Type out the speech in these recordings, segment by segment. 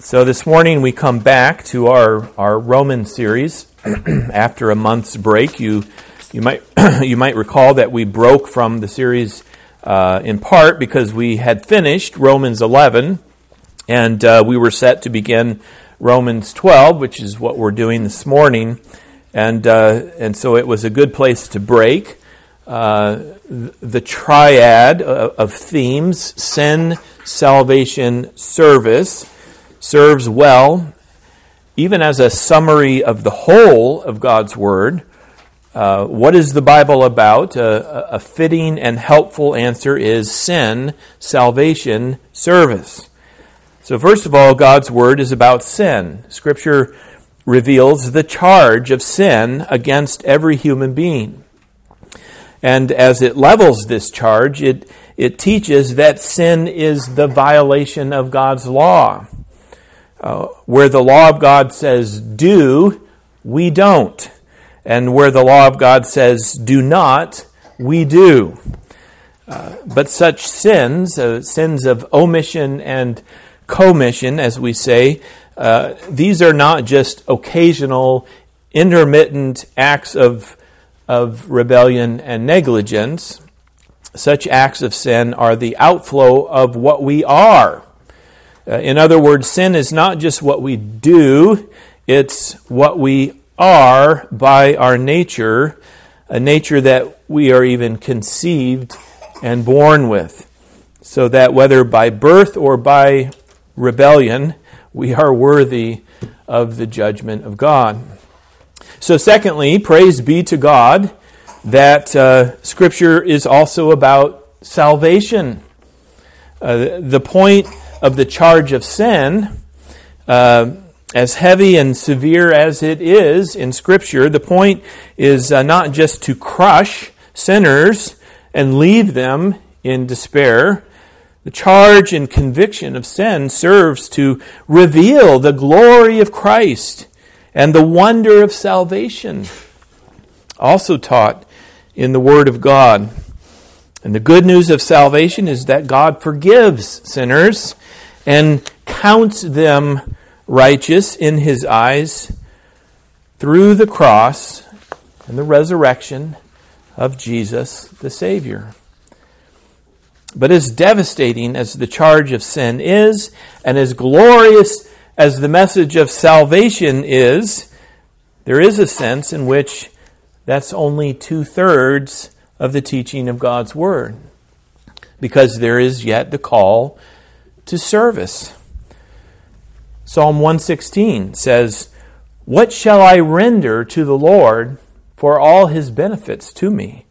So this morning we come back to our, our Roman series after a month's break. You you might you might recall that we broke from the series uh, in part because we had finished Romans 11 and uh, we were set to begin Romans 12, which is what we're doing this morning, and uh, and so it was a good place to break. Uh, the triad of themes sin, salvation, service serves well, even as a summary of the whole of God's Word. Uh, what is the Bible about? Uh, a fitting and helpful answer is sin, salvation, service. So, first of all, God's Word is about sin. Scripture reveals the charge of sin against every human being. And as it levels this charge, it, it teaches that sin is the violation of God's law. Uh, where the law of God says do, we don't. And where the law of God says do not, we do. Uh, but such sins, uh, sins of omission and commission, as we say, uh, these are not just occasional, intermittent acts of, of rebellion and negligence. Such acts of sin are the outflow of what we are. Uh, in other words, sin is not just what we do, it's what we are by our nature, a nature that we are even conceived and born with. So that whether by birth or by rebellion, we are worthy of the judgment of God. So, secondly, praise be to God that uh, Scripture is also about salvation. Uh, the point of the charge of sin, uh, as heavy and severe as it is in Scripture, the point is uh, not just to crush sinners and leave them in despair. The charge and conviction of sin serves to reveal the glory of Christ and the wonder of salvation, also taught in the Word of God. And the good news of salvation is that God forgives sinners and counts them righteous in his eyes through the cross and the resurrection of Jesus the Savior. But as devastating as the charge of sin is, and as glorious as the message of salvation is, there is a sense in which that's only two thirds of the teaching of God's Word. Because there is yet the call to service. Psalm 116 says, What shall I render to the Lord for all his benefits to me?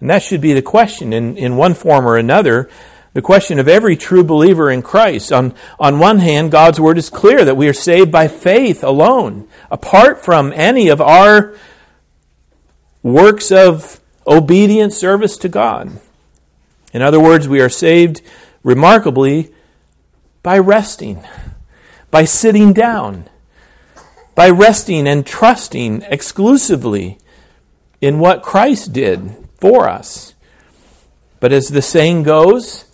And that should be the question in, in one form or another. The question of every true believer in Christ. On, on one hand, God's word is clear that we are saved by faith alone, apart from any of our works of obedient service to God. In other words, we are saved remarkably by resting, by sitting down, by resting and trusting exclusively in what Christ did for us. But as the saying goes,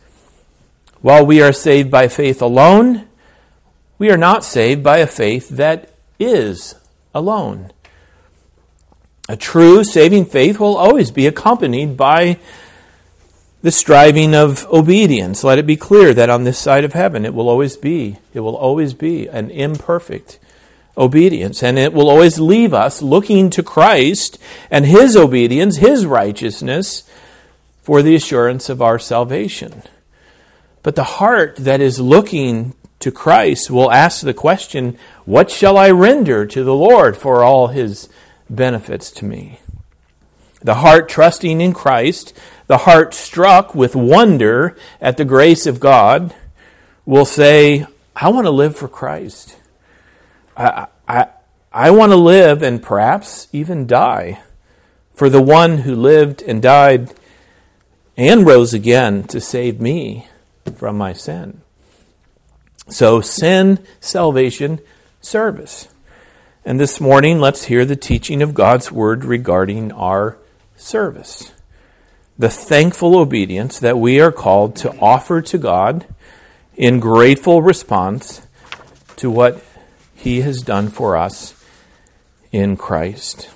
while we are saved by faith alone, we are not saved by a faith that is alone. A true saving faith will always be accompanied by the striving of obedience. Let it be clear that on this side of heaven it will always be, it will always be an imperfect obedience. And it will always leave us looking to Christ and His obedience, His righteousness, for the assurance of our salvation. But the heart that is looking to Christ will ask the question, What shall I render to the Lord for all His benefits to me? The heart trusting in Christ the heart struck with wonder at the grace of God will say, I want to live for Christ. I, I, I want to live and perhaps even die for the one who lived and died and rose again to save me from my sin. So, sin, salvation, service. And this morning, let's hear the teaching of God's word regarding our service the thankful obedience that we are called to offer to God in grateful response to what he has done for us in Christ.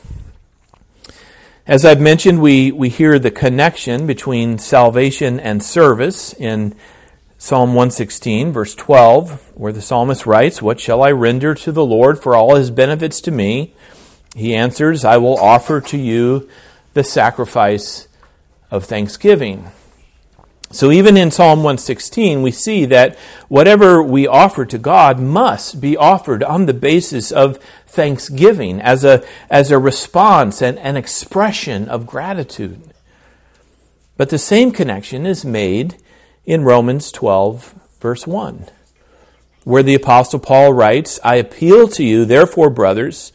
As I've mentioned, we, we hear the connection between salvation and service in Psalm 116, verse 12, where the psalmist writes, What shall I render to the Lord for all his benefits to me? He answers, I will offer to you the sacrifice of thanksgiving. So even in Psalm 116, we see that whatever we offer to God must be offered on the basis of thanksgiving as a, as a response and an expression of gratitude. But the same connection is made in Romans 12, verse 1, where the Apostle Paul writes, I appeal to you, therefore, brothers,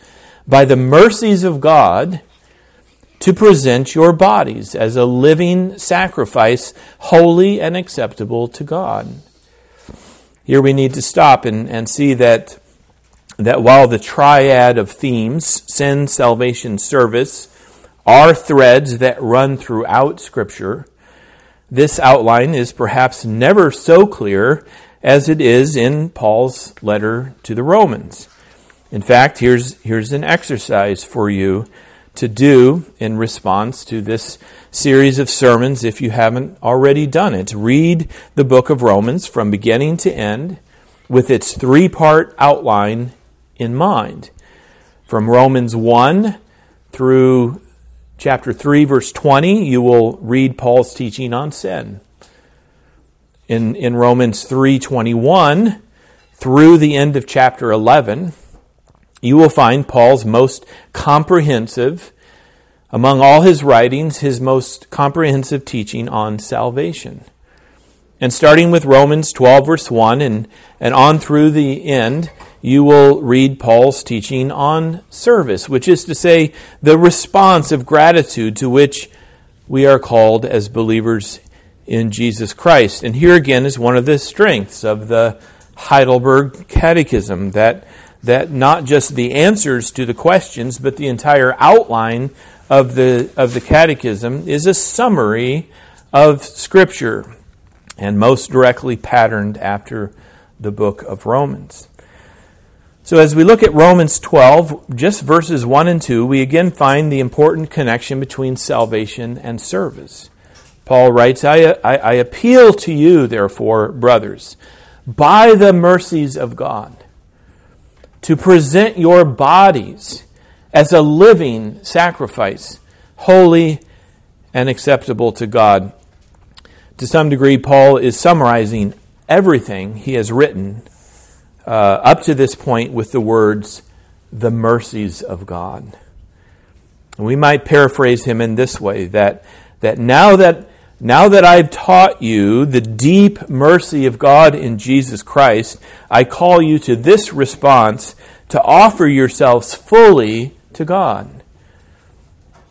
by the mercies of God, to present your bodies as a living sacrifice, holy and acceptable to God. Here we need to stop and, and see that, that while the triad of themes, sin, salvation, service, are threads that run throughout Scripture, this outline is perhaps never so clear as it is in Paul's letter to the Romans. In fact, here's, here's an exercise for you to do in response to this series of sermons if you haven't already done it. Read the book of Romans from beginning to end with its three part outline in mind. From Romans 1 through chapter 3, verse 20, you will read Paul's teaching on sin. In, in Romans 3:21 through the end of chapter 11, you will find Paul's most comprehensive, among all his writings, his most comprehensive teaching on salvation. And starting with Romans 12, verse 1, and, and on through the end, you will read Paul's teaching on service, which is to say, the response of gratitude to which we are called as believers in Jesus Christ. And here again is one of the strengths of the Heidelberg Catechism that that not just the answers to the questions, but the entire outline of the, of the catechism is a summary of Scripture and most directly patterned after the book of Romans. So, as we look at Romans 12, just verses 1 and 2, we again find the important connection between salvation and service. Paul writes, I, I, I appeal to you, therefore, brothers, by the mercies of God to present your bodies as a living sacrifice, holy and acceptable to God. To some degree, Paul is summarizing everything he has written uh, up to this point with the words, the mercies of God. We might paraphrase him in this way that, that now that now that I've taught you the deep mercy of God in Jesus Christ, I call you to this response to offer yourselves fully to God.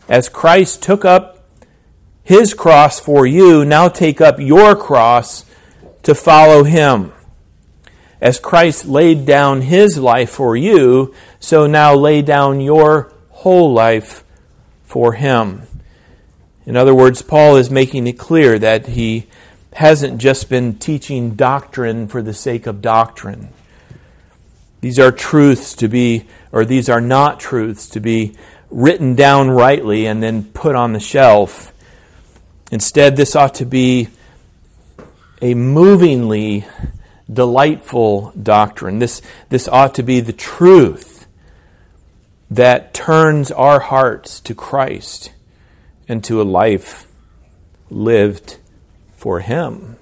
As Christ took up his cross for you, now take up your cross to follow him. As Christ laid down his life for you, so now lay down your whole life for him. In other words, Paul is making it clear that he hasn't just been teaching doctrine for the sake of doctrine. These are truths to be, or these are not truths to be written down rightly and then put on the shelf. Instead, this ought to be a movingly delightful doctrine. This, this ought to be the truth that turns our hearts to Christ and to a life lived for Him.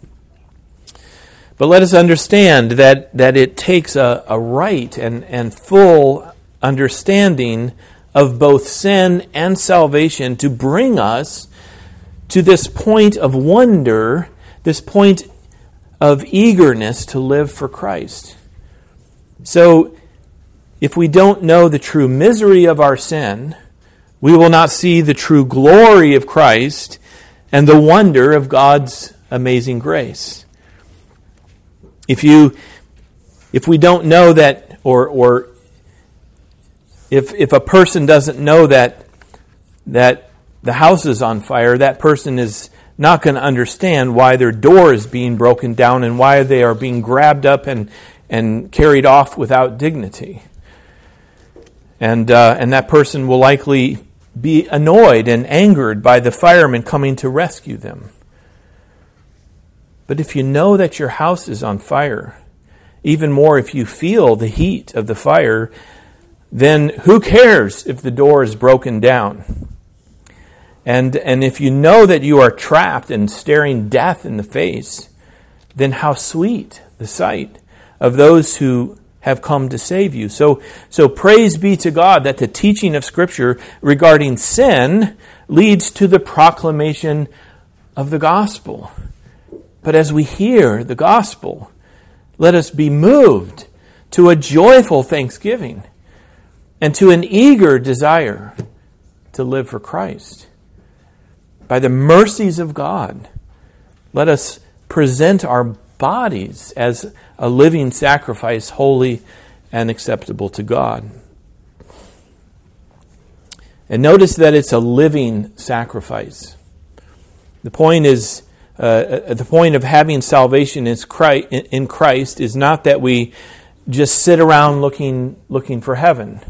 But let us understand that, that it takes a, a right and, and full understanding of both sin and salvation to bring us to this point of wonder, this point of eagerness to live for Christ. So, if we don't know the true misery of our sin, we will not see the true glory of Christ and the wonder of God's amazing grace. If you if we don't know that or or if if a person doesn't know that that the house is on fire, that person is not going to understand why their door is being broken down and why they are being grabbed up and and carried off without dignity. And, uh, and that person will likely be annoyed and angered by the firemen coming to rescue them. But if you know that your house is on fire, even more if you feel the heat of the fire, then who cares if the door is broken down? And, and if you know that you are trapped and staring death in the face, then how sweet the sight of those who have come to save you. So, so praise be to God that the teaching of Scripture regarding sin leads to the proclamation of the gospel. But as we hear the gospel, let us be moved to a joyful thanksgiving and to an eager desire to live for Christ. By the mercies of God, let us present our bodies as a living sacrifice, holy and acceptable to God. And notice that it's a living sacrifice. The point is, uh, the point of having salvation is Christ, in Christ is not that we just sit around looking, looking for heaven.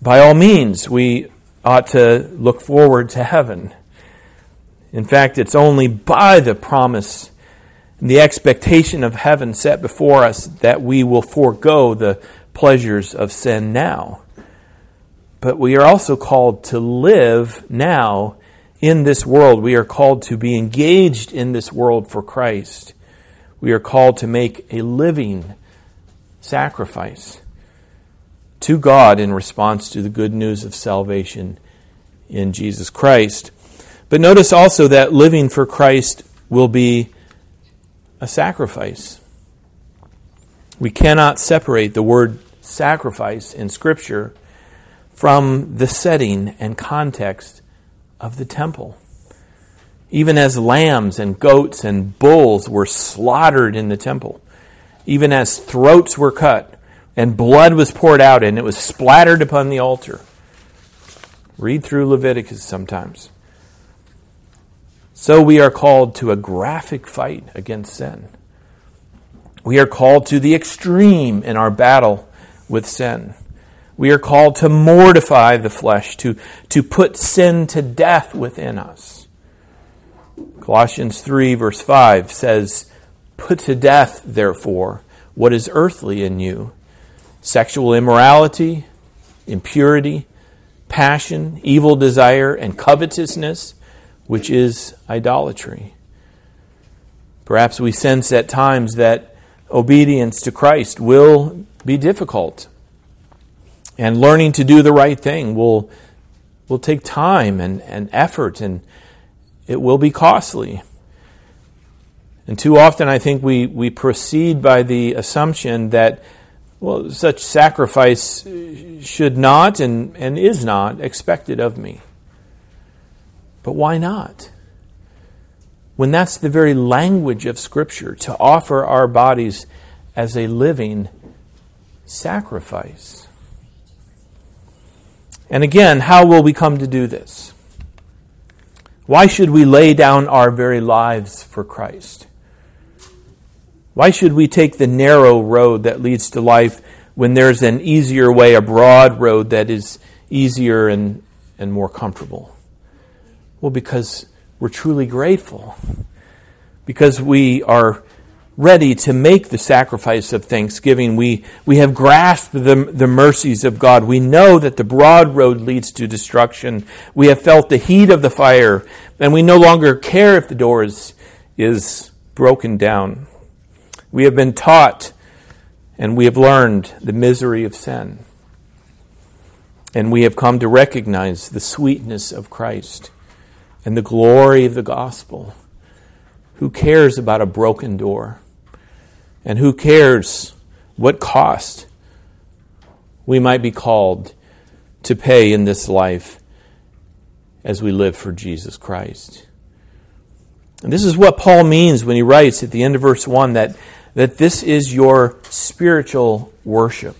By all means, we ought to look forward to heaven. In fact, it's only by the promise the expectation of heaven set before us that we will forego the pleasures of sin now. But we are also called to live now in this world. We are called to be engaged in this world for Christ. We are called to make a living sacrifice to God in response to the good news of salvation in Jesus Christ. But notice also that living for Christ will be a sacrifice. We cannot separate the word sacrifice in Scripture from the setting and context of the temple. Even as lambs and goats and bulls were slaughtered in the temple, even as throats were cut and blood was poured out and it was splattered upon the altar. Read through Leviticus sometimes. So we are called to a graphic fight against sin. We are called to the extreme in our battle with sin. We are called to mortify the flesh, to, to put sin to death within us. Colossians 3, verse 5 says, Put to death, therefore, what is earthly in you sexual immorality, impurity, passion, evil desire, and covetousness which is idolatry. Perhaps we sense at times that obedience to Christ will be difficult. And learning to do the right thing will, will take time and, and effort, and it will be costly. And too often, I think we, we proceed by the assumption that, well, such sacrifice should not and, and is not expected of me. But why not? When that's the very language of Scripture, to offer our bodies as a living sacrifice. And again, how will we come to do this? Why should we lay down our very lives for Christ? Why should we take the narrow road that leads to life when there's an easier way, a broad road that is easier and, and more comfortable? Well, because we're truly grateful. Because we are ready to make the sacrifice of thanksgiving. We, we have grasped the, the mercies of God. We know that the broad road leads to destruction. We have felt the heat of the fire, and we no longer care if the door is, is broken down. We have been taught and we have learned the misery of sin. And we have come to recognize the sweetness of Christ and the glory of the gospel. Who cares about a broken door? And who cares what cost we might be called to pay in this life as we live for Jesus Christ? And this is what Paul means when he writes at the end of verse 1 that, that this is your spiritual worship.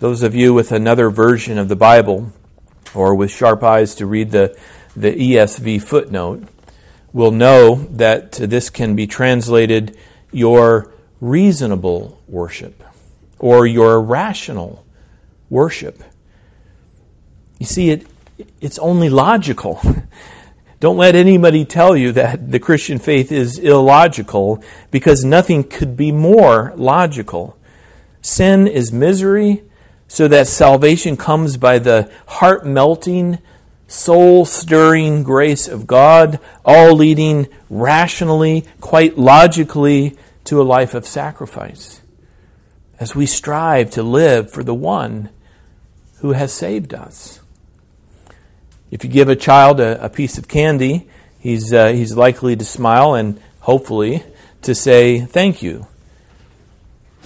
Those of you with another version of the Bible, or with sharp eyes to read the, the ESV footnote will know that this can be translated your reasonable worship or your rational worship. You see, it, it's only logical. Don't let anybody tell you that the Christian faith is illogical because nothing could be more logical. Sin is misery, so that salvation comes by the heart melting, soul stirring grace of God, all leading rationally, quite logically, to a life of sacrifice. As we strive to live for the one who has saved us. If you give a child a, a piece of candy, he's, uh, he's likely to smile and hopefully to say thank you.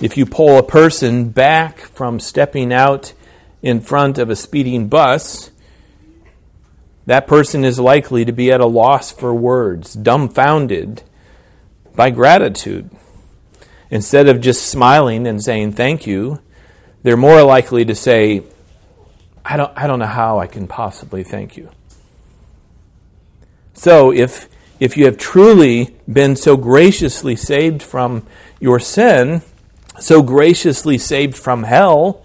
If you pull a person back from stepping out in front of a speeding bus, that person is likely to be at a loss for words, dumbfounded by gratitude. Instead of just smiling and saying thank you, they're more likely to say, I don't, I don't know how I can possibly thank you. So, if, if you have truly been so graciously saved from your sin, so graciously saved from hell,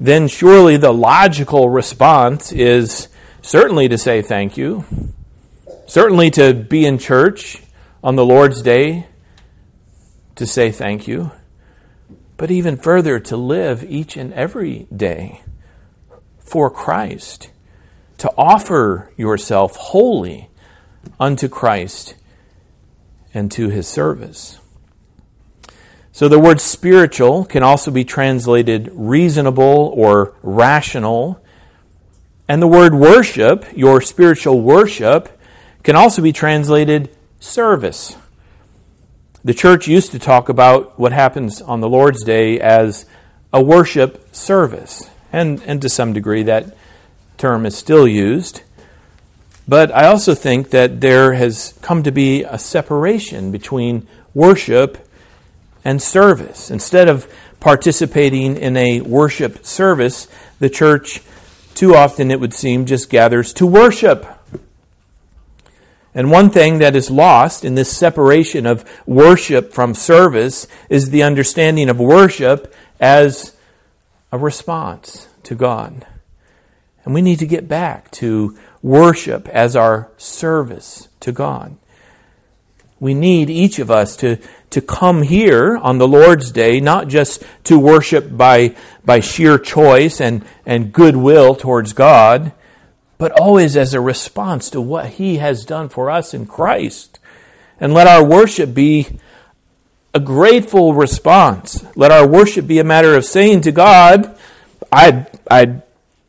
then surely the logical response is certainly to say thank you, certainly to be in church on the Lord's day to say thank you, but even further to live each and every day for Christ, to offer yourself wholly unto Christ and to his service. So the word spiritual can also be translated reasonable or rational. And the word worship, your spiritual worship, can also be translated service. The church used to talk about what happens on the Lord's Day as a worship service and, and to some degree that term is still used. But I also think that there has come to be a separation between worship and service. Instead of participating in a worship service, the church, too often it would seem, just gathers to worship. And one thing that is lost in this separation of worship from service is the understanding of worship as a response to God. And we need to get back to worship as our service to God. We need each of us to, to come here on the Lord's Day, not just to worship by, by sheer choice and, and goodwill towards God, but always as a response to what He has done for us in Christ. And let our worship be a grateful response. Let our worship be a matter of saying to God, I, I,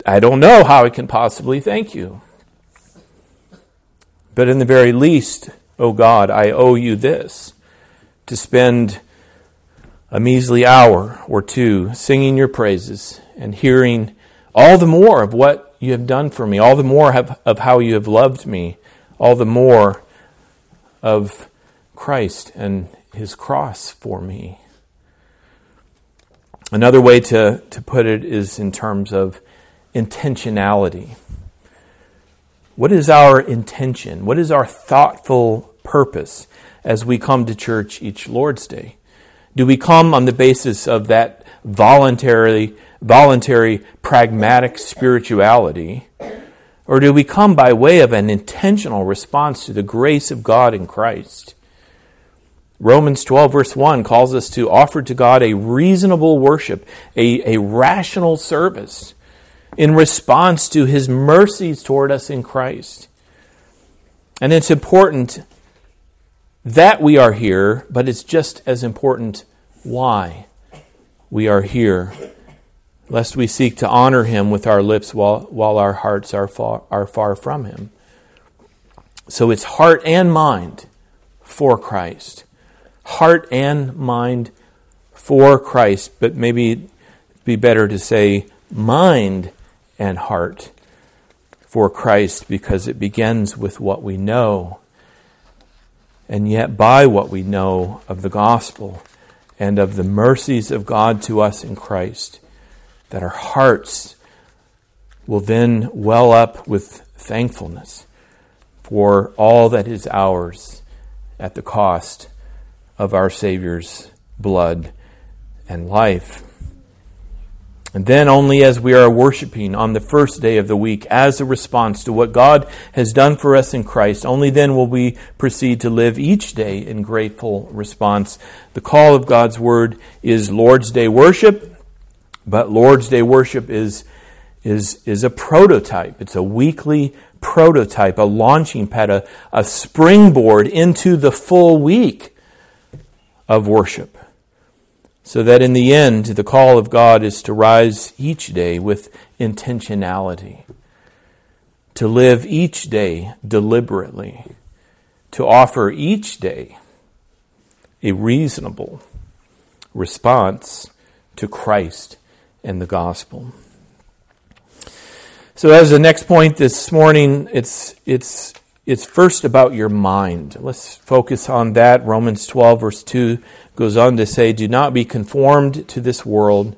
I don't know how I can possibly thank you. But in the very least, O oh God, I owe you this to spend a measly hour or two singing your praises and hearing all the more of what you have done for me, all the more of, how you have loved me, all the more of Christ and his cross for me. Another way to, to put it is in terms of intentionality. What is our intention? What is our thoughtful purpose as we come to church each Lord's Day? Do we come on the basis of that voluntary, voluntary, pragmatic spirituality? Or do we come by way of an intentional response to the grace of God in Christ? Romans 12, verse 1 calls us to offer to God a reasonable worship, a, a rational service in response to his mercies toward us in Christ. And it's important that we are here, but it's just as important why we are here, lest we seek to honor him with our lips while, while our hearts are far, are far from him. So it's heart and mind for Christ heart and mind for Christ, but maybe it'd be better to say mind and heart for Christ because it begins with what we know. And yet, by what we know of the gospel and of the mercies of God to us in Christ, that our hearts will then well up with thankfulness for all that is ours at the cost of our Savior's blood, and life. And then, only as we are worshiping on the first day of the week as a response to what God has done for us in Christ, only then will we proceed to live each day in grateful response. The call of God's Word is Lord's Day worship, but Lord's Day worship is, is, is a prototype. It's a weekly prototype, a launching pad, a, a springboard into the full week of worship. So that in the end, the call of God is to rise each day with intentionality, to live each day deliberately, to offer each day a reasonable response to Christ and the gospel. So, as the next point this morning, it's, it's, it's first about your mind. Let's focus on that. Romans 12, verse 2 goes on to say, Do not be conformed to this world.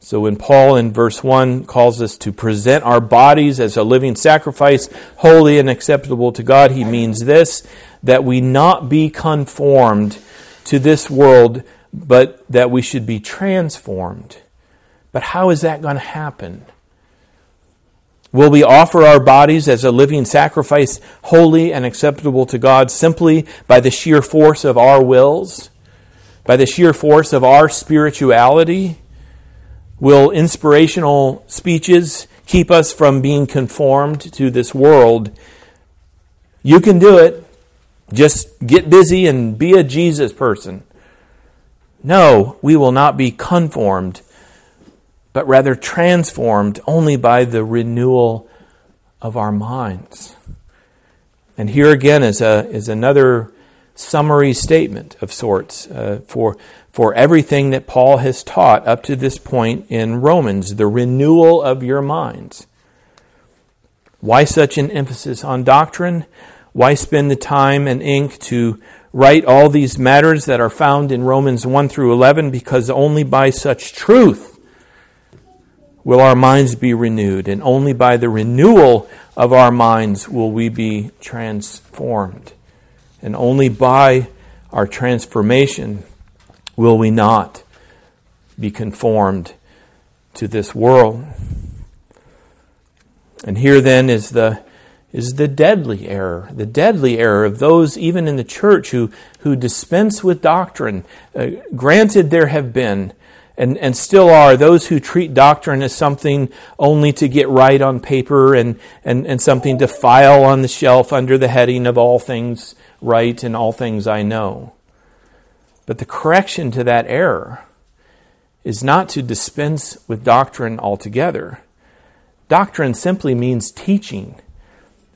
So when Paul in verse 1 calls us to present our bodies as a living sacrifice, holy and acceptable to God, he means this that we not be conformed to this world, but that we should be transformed. But how is that going to happen? Will we offer our bodies as a living sacrifice, holy and acceptable to God, simply by the sheer force of our wills? by the sheer force of our spirituality? Will inspirational speeches keep us from being conformed to this world? You can do it. Just get busy and be a Jesus person. No, we will not be conformed, but rather transformed only by the renewal of our minds. And here again is, a, is another summary statement of sorts uh, for, for everything that Paul has taught up to this point in Romans, the renewal of your minds. Why such an emphasis on doctrine? Why spend the time and ink to write all these matters that are found in Romans 1 through 11? Because only by such truth will our minds be renewed, and only by the renewal of our minds will we be transformed. And only by our transformation will we not be conformed to this world. And here then is the is the deadly error, the deadly error of those even in the church who, who dispense with doctrine. Uh, granted, there have been and, and still are those who treat doctrine as something only to get right on paper and, and, and something to file on the shelf under the heading of all things right and all things I know. But the correction to that error is not to dispense with doctrine altogether. Doctrine simply means teaching.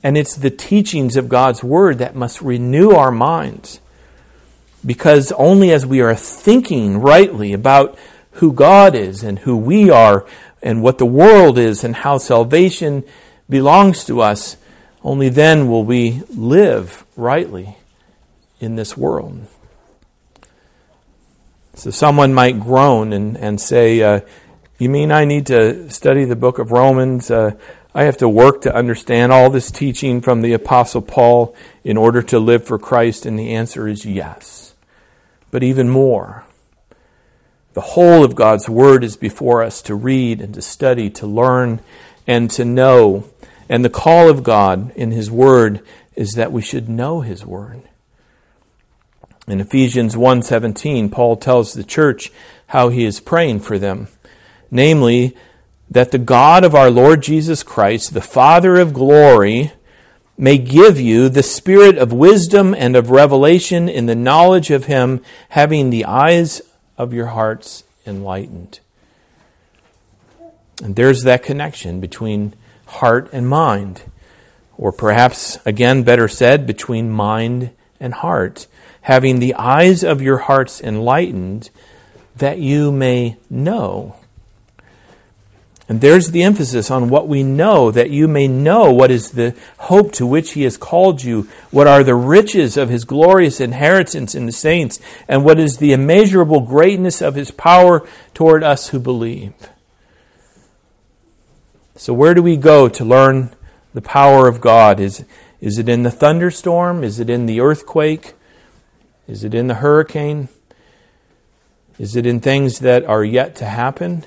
And it's the teachings of God's Word that must renew our minds. Because only as we are thinking rightly about who God is and who we are and what the world is and how salvation belongs to us, only then will we live rightly in this world. So someone might groan and, and say, uh, You mean I need to study the book of Romans? Uh, I have to work to understand all this teaching from the Apostle Paul in order to live for Christ? And the answer is yes. But even more. The whole of God's Word is before us to read and to study, to learn and to know. And the call of God in His Word is that we should know His Word. In Ephesians 1:17, Paul tells the church how he is praying for them, namely that the God of our Lord Jesus Christ, the Father of glory, may give you the spirit of wisdom and of revelation in the knowledge of him, having the eyes of your hearts enlightened. And there's that connection between heart and mind, or perhaps, again, better said, between mind and heart, having the eyes of your hearts enlightened, that you may know and there's the emphasis on what we know, that you may know what is the hope to which He has called you, what are the riches of His glorious inheritance in the saints, and what is the immeasurable greatness of His power toward us who believe. So, where do we go to learn the power of God? Is, is it in the thunderstorm? Is it in the earthquake? Is it in the hurricane? Is it in things that are yet to happen?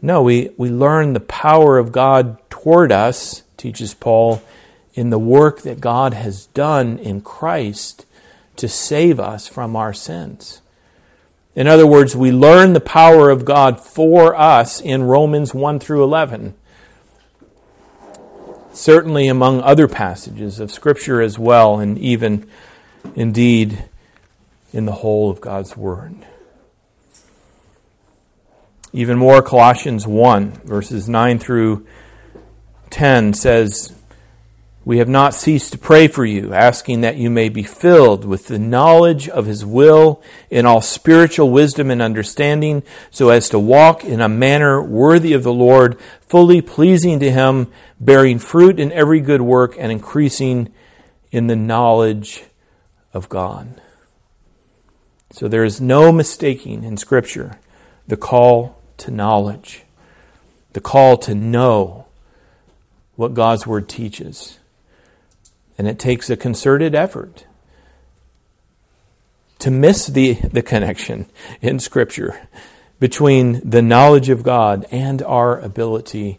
No, we, we learn the power of God toward us, teaches Paul, in the work that God has done in Christ to save us from our sins. In other words, we learn the power of God for us in Romans 1 through 11. Certainly among other passages of Scripture as well, and even indeed in the whole of God's Word. Even more, Colossians 1, verses 9 through 10 says, We have not ceased to pray for you, asking that you may be filled with the knowledge of His will in all spiritual wisdom and understanding, so as to walk in a manner worthy of the Lord, fully pleasing to Him, bearing fruit in every good work, and increasing in the knowledge of God. So there is no mistaking in Scripture the call to knowledge, the call to know what God's Word teaches. And it takes a concerted effort to miss the, the connection in Scripture between the knowledge of God and our ability,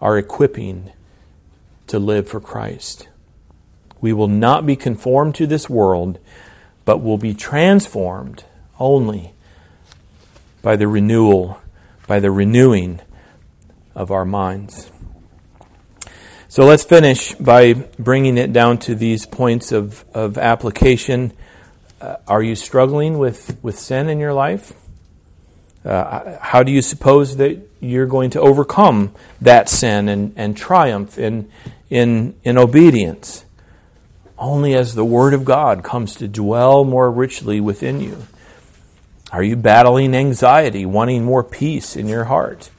our equipping to live for Christ. We will not be conformed to this world, but will be transformed only by the renewal, by the renewing of our minds. So let's finish by bringing it down to these points of, of application. Uh, are you struggling with, with sin in your life? Uh, how do you suppose that you're going to overcome that sin and, and triumph in, in, in obedience? Only as the Word of God comes to dwell more richly within you. Are you battling anxiety, wanting more peace in your heart?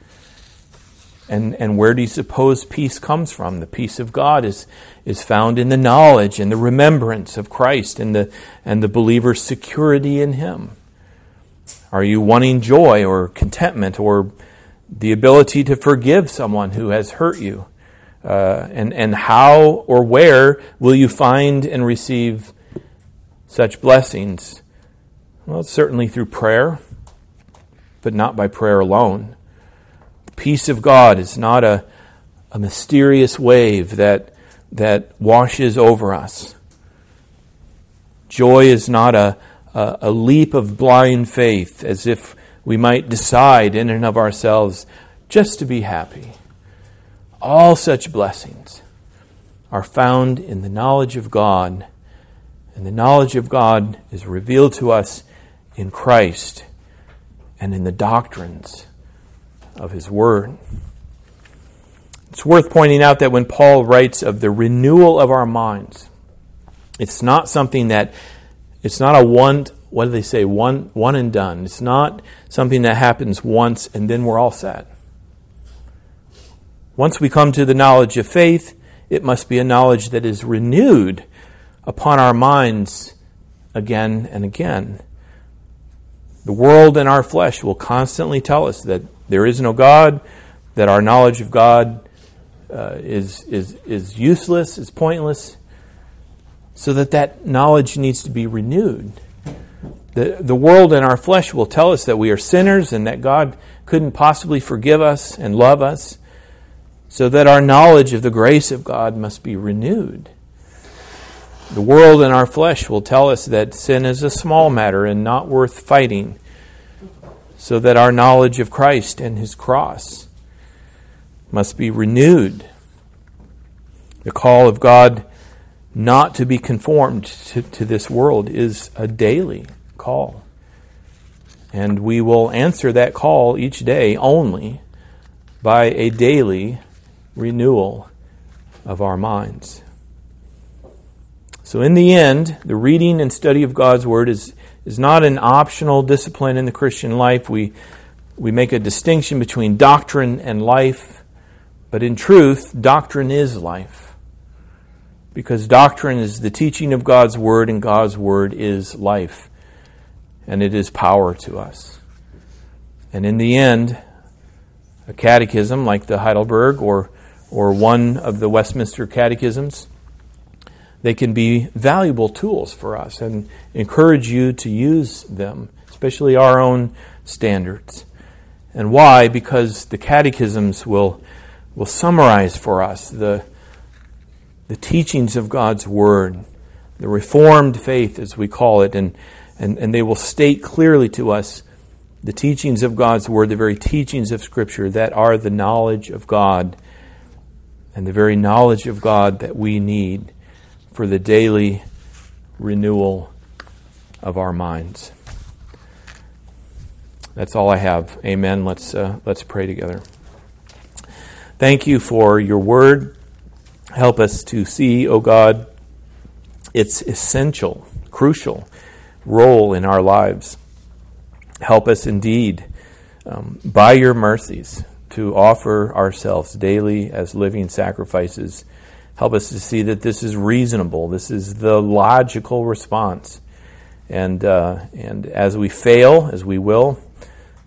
And, and where do you suppose peace comes from? The peace of God is, is found in the knowledge and the remembrance of Christ and the, and the believer's security in Him. Are you wanting joy or contentment or the ability to forgive someone who has hurt you? Uh, and, and how or where will you find and receive such blessings? Well, certainly through prayer, but not by prayer alone. The peace of God is not a, a mysterious wave that, that washes over us. Joy is not a, a, a leap of blind faith as if we might decide in and of ourselves just to be happy. All such blessings are found in the knowledge of God, and the knowledge of God is revealed to us in Christ and in the doctrines of His Word. It's worth pointing out that when Paul writes of the renewal of our minds, it's not something that, it's not a one, what do they say, one, one and done. It's not something that happens once and then we're all set. Once we come to the knowledge of faith, it must be a knowledge that is renewed upon our minds again and again. The world and our flesh will constantly tell us that there is no God, that our knowledge of God uh, is, is, is useless, is pointless, so that that knowledge needs to be renewed. The, the world and our flesh will tell us that we are sinners and that God couldn't possibly forgive us and love us, so that our knowledge of the grace of God must be renewed. The world and our flesh will tell us that sin is a small matter and not worth fighting, so that our knowledge of Christ and his cross must be renewed. The call of God not to be conformed to, to this world is a daily call. And we will answer that call each day only by a daily renewal of our minds. So, in the end, the reading and study of God's Word is, is not an optional discipline in the Christian life. We, we make a distinction between doctrine and life, but in truth, doctrine is life. Because doctrine is the teaching of God's Word, and God's Word is life, and it is power to us. And in the end, a catechism like the Heidelberg or, or one of the Westminster catechisms they can be valuable tools for us and encourage you to use them, especially our own standards. And why? Because the catechisms will, will summarize for us the, the teachings of God's Word, the Reformed faith, as we call it, and, and, and they will state clearly to us the teachings of God's Word, the very teachings of Scripture that are the knowledge of God and the very knowledge of God that we need for the daily renewal of our minds. That's all I have. Amen. Let's, uh, let's pray together. Thank you for your word. Help us to see, O oh God, its essential, crucial role in our lives. Help us indeed, um, by your mercies, to offer ourselves daily as living sacrifices. Help us to see that this is reasonable. This is the logical response. And, uh, and as we fail, as we will,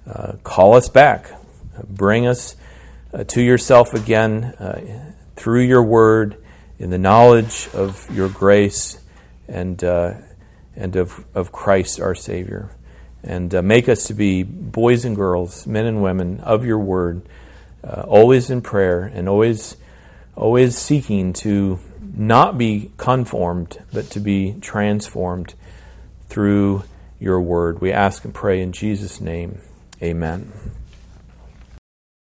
uh, call us back. Bring us uh, to yourself again uh, through your word in the knowledge of your grace and, uh, and of, of Christ our Savior and uh, make us to be boys and girls, men and women of your word, always in prayer and always, always seeking to not be conformed, but to be transformed through your word. We ask and pray in Jesus' name. Amen.